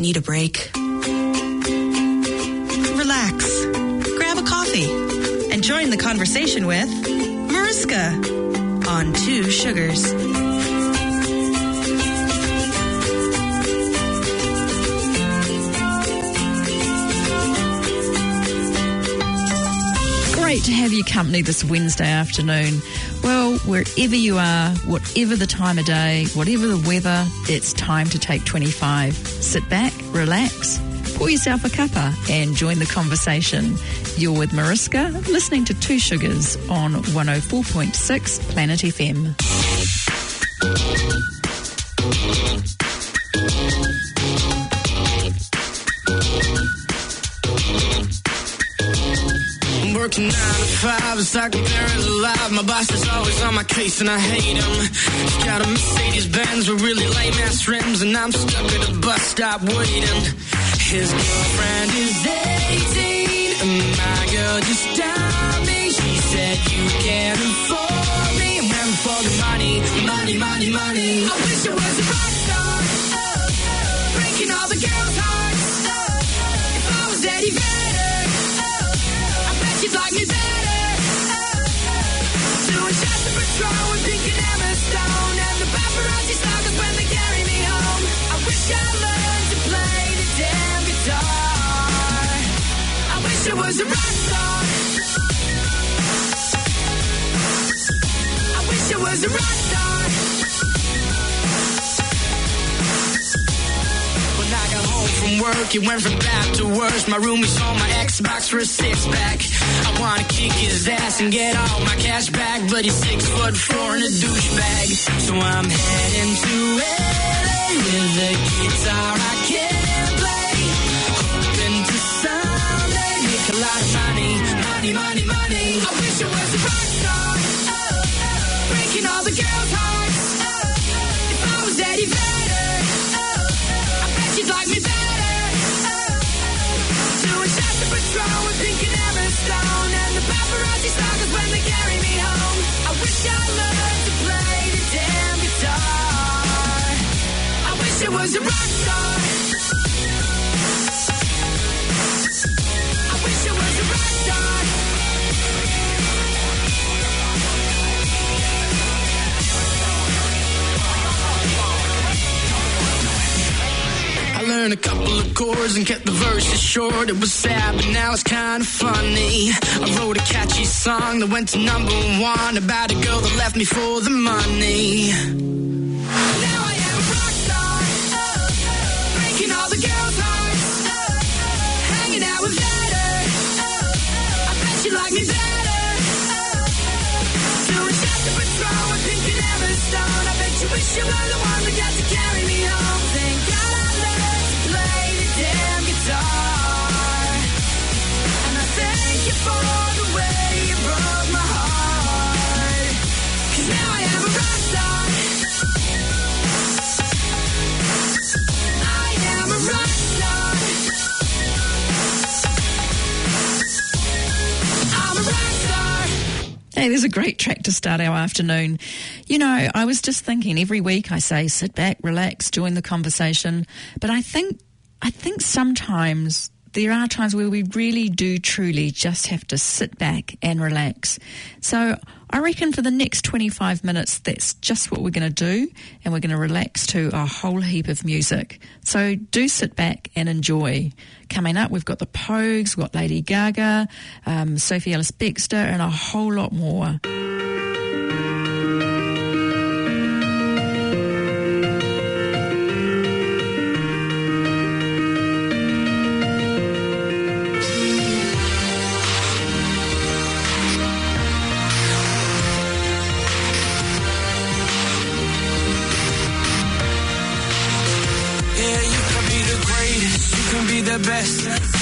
Need a break? Relax. Grab a coffee and join the conversation with Mariska on Two Sugars. Great to have you company this Wednesday afternoon. Wherever you are, whatever the time of day, whatever the weather, it's time to take 25. Sit back, relax, pour yourself a cuppa, and join the conversation. You're with Mariska, listening to Two Sugars on 104.6 Planet FM. Working nine to five, it's like I'm buried alive. My boss is always on my case and I hate him. He's got a Mercedes Benz with really lame ass rims, and I'm stuck at a bus stop waiting. His girlfriend is 18, and my girl just died me. She said, You can't afford me. I'm for the money, money, money, money. I wish I was I wish it was a rock work, it went from bad to worse. My roomie saw my Xbox for a six pack. I wanna kick his ass and get all my cash back, but he's six foot four and a douchebag. So I'm heading to LA with a guitar I can't play. Hoping to someday make a lot of money, money, money, money. I wish I was a rock star, oh, oh, breaking all the girls' hearts. Learned a couple of chords and kept the verses short. It was sad, but now it's kind of funny. I wrote a catchy song that went to number one about a girl that left me for the money. Now I am a rock star, breaking all the girls' hearts, hanging out with oh, I bet you like me better, with Pink and. I bet you wish you were the one that got to carry me Hey, there's a great track to start our afternoon. You know, I was just thinking every week I say sit back, relax, join the conversation, but I think I think sometimes there are times where we really do truly just have to sit back and relax. So I reckon for the next 25 minutes, that's just what we're going to do, and we're going to relax to a whole heap of music. So do sit back and enjoy. Coming up, we've got the Pogues, we've got Lady Gaga, um, Sophie Ellis Bextor, and a whole lot more.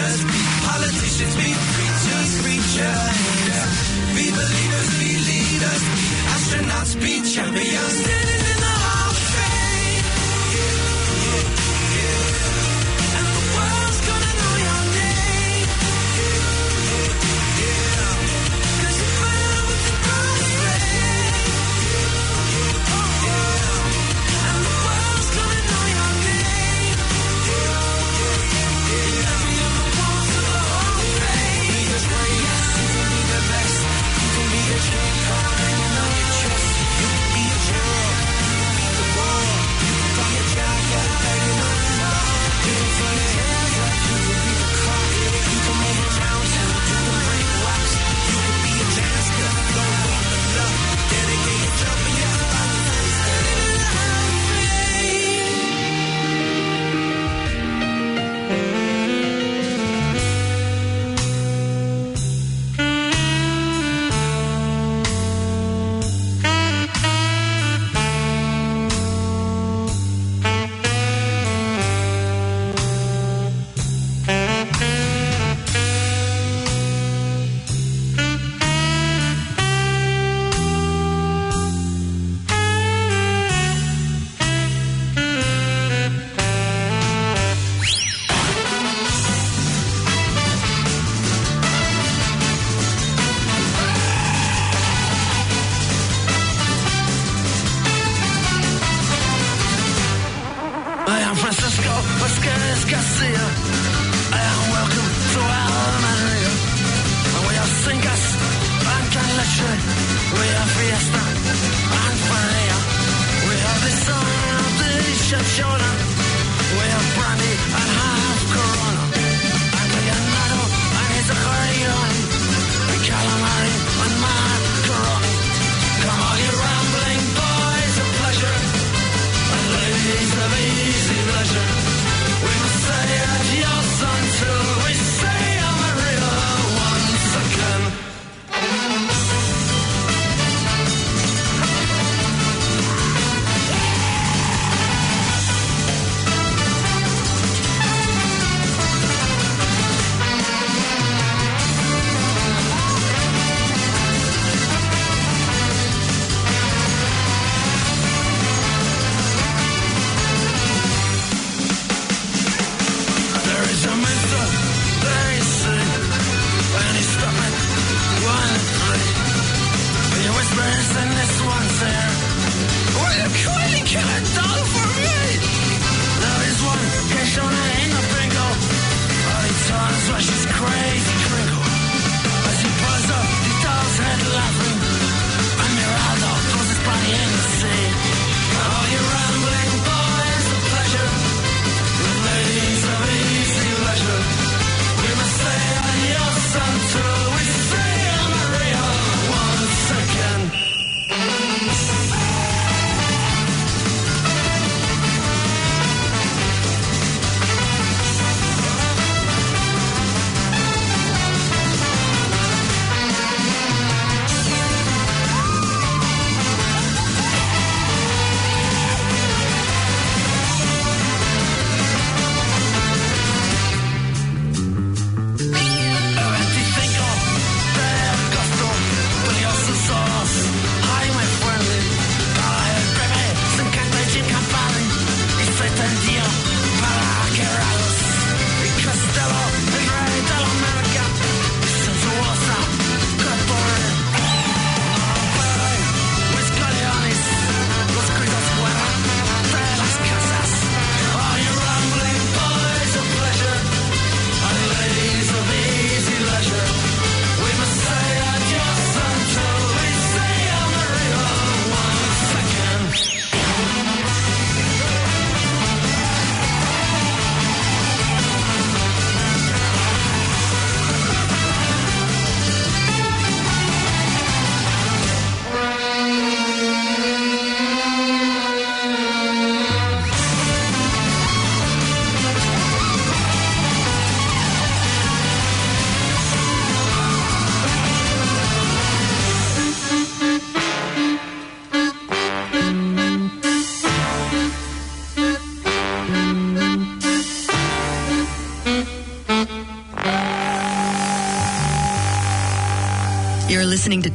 preachers, politicians, be preachers, preachers. Be believers, be leaders, be astronauts, be champions.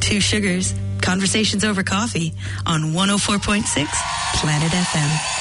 Two Sugars, Conversations Over Coffee on 104.6 Planet FM.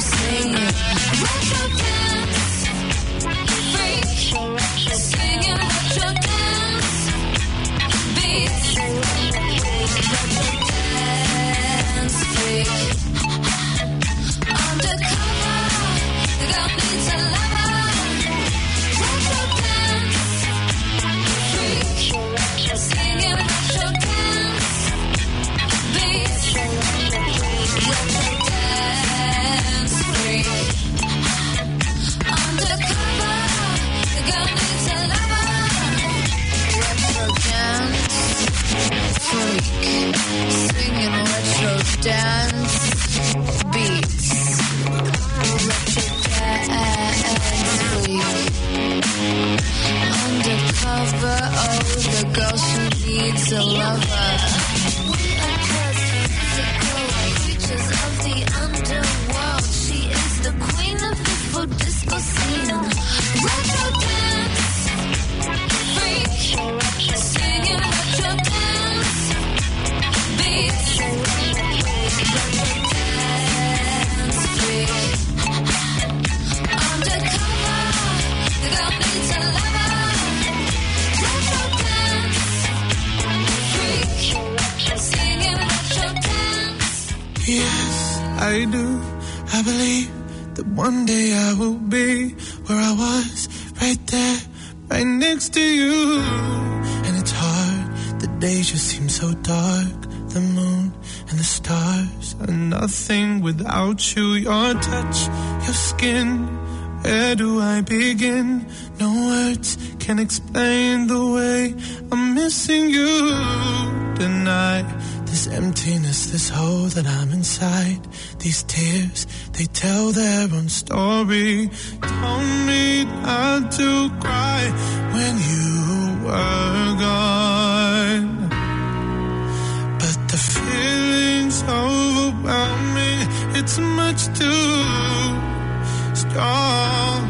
singing. Wake up down. They just seem so dark. The moon and the stars are nothing without you. Your touch, your skin. Where do I begin? No words can explain the way I'm missing you tonight. This emptiness, this hole that I'm inside. These tears, they tell their own story. Told me not to cry when you were gone. It's much too strong.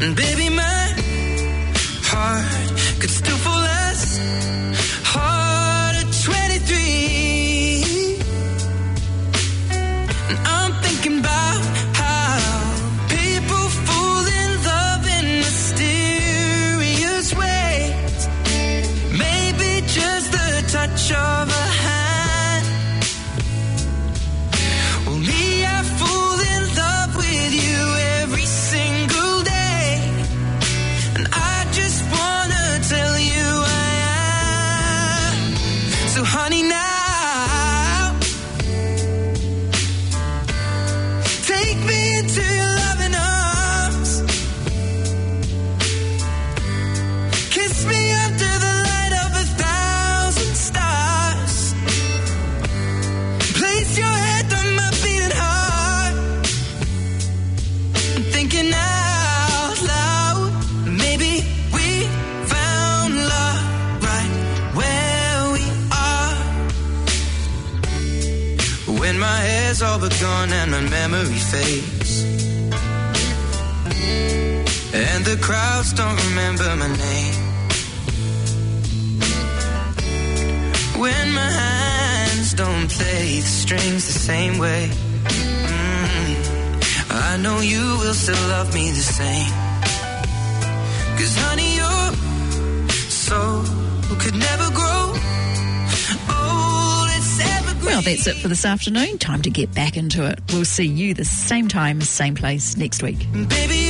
baby, my still love me the same. Cause honey, your soul could never grow evergreen. Well, that's it for this afternoon. Time to get back into it. We'll see you the same time, same place next week. Baby,